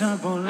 trouble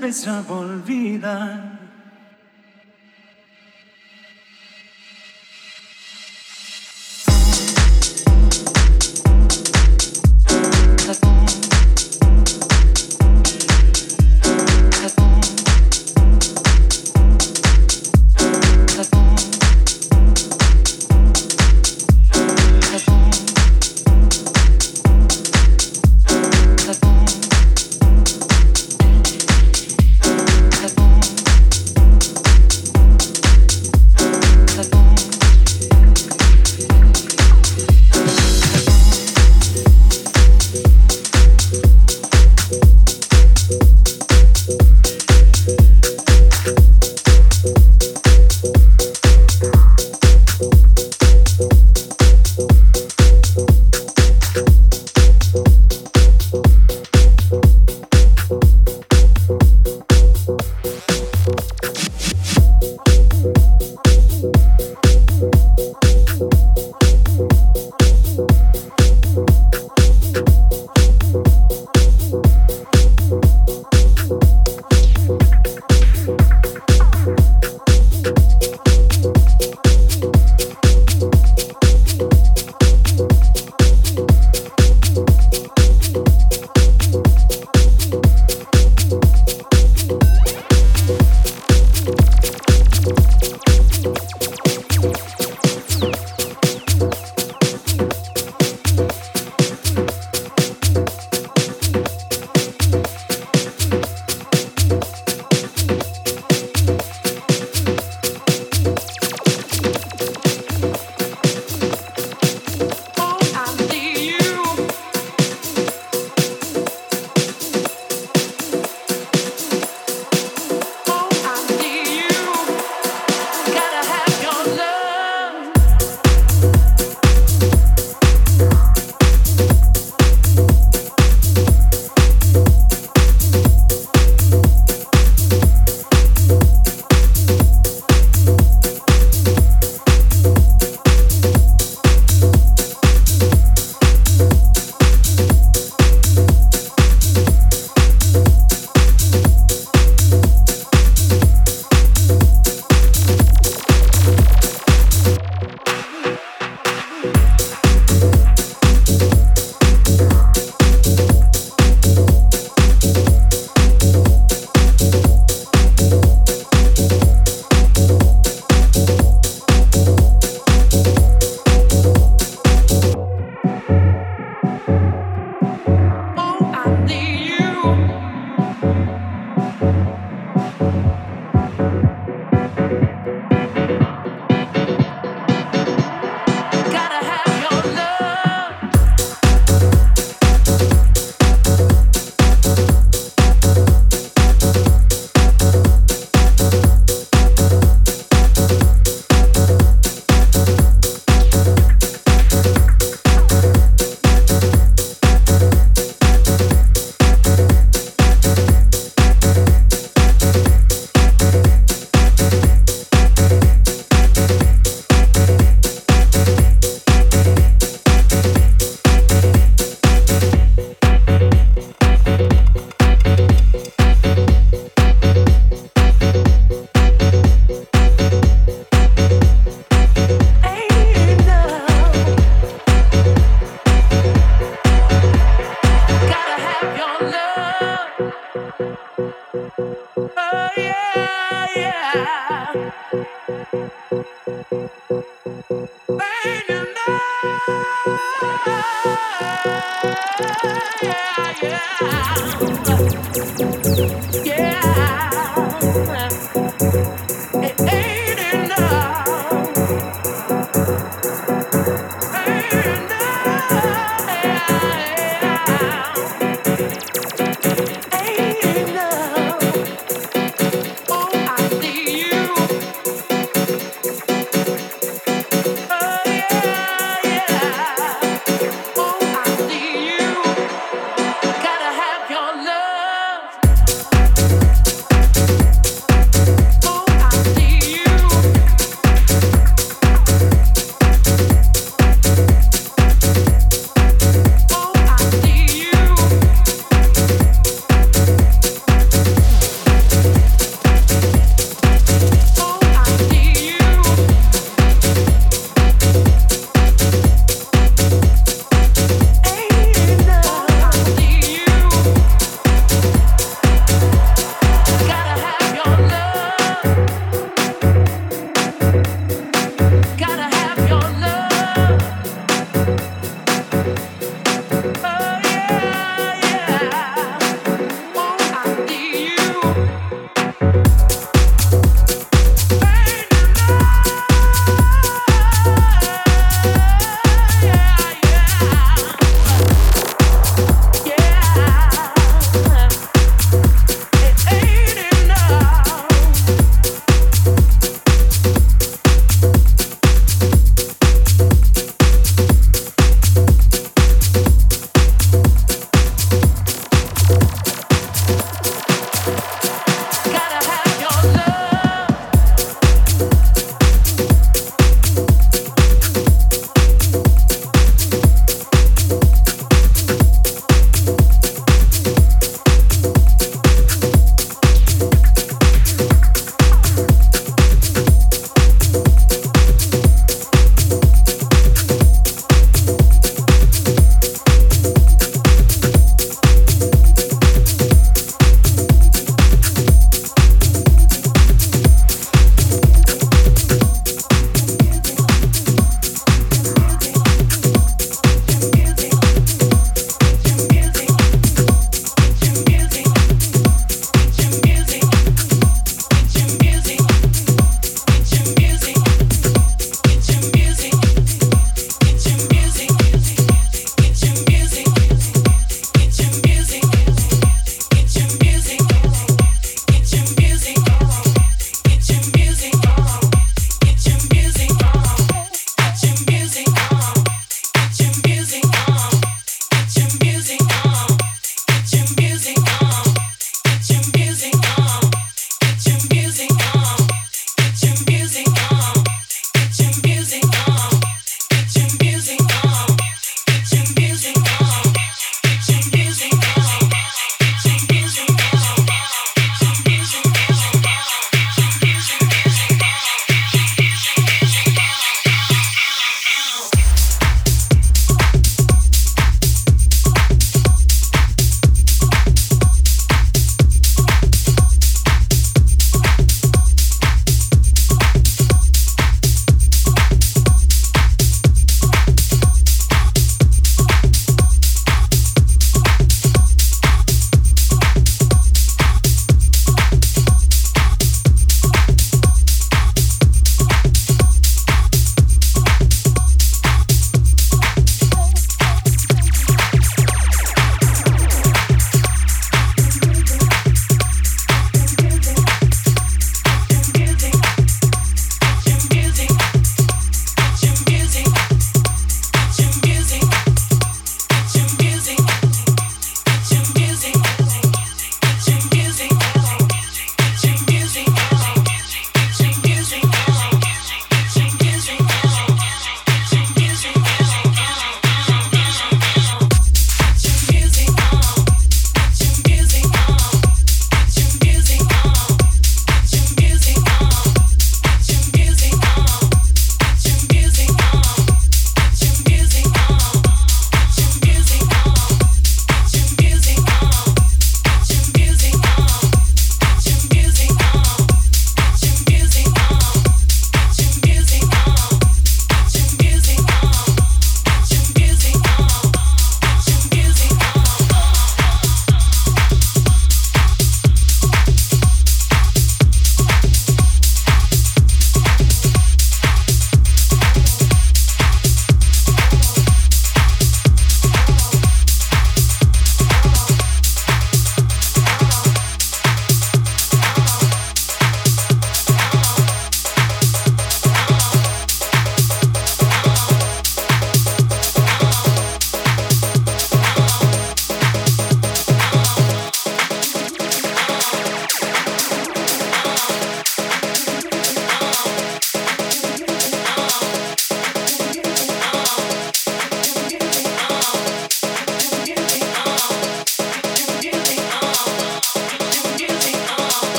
empezaba olvidar.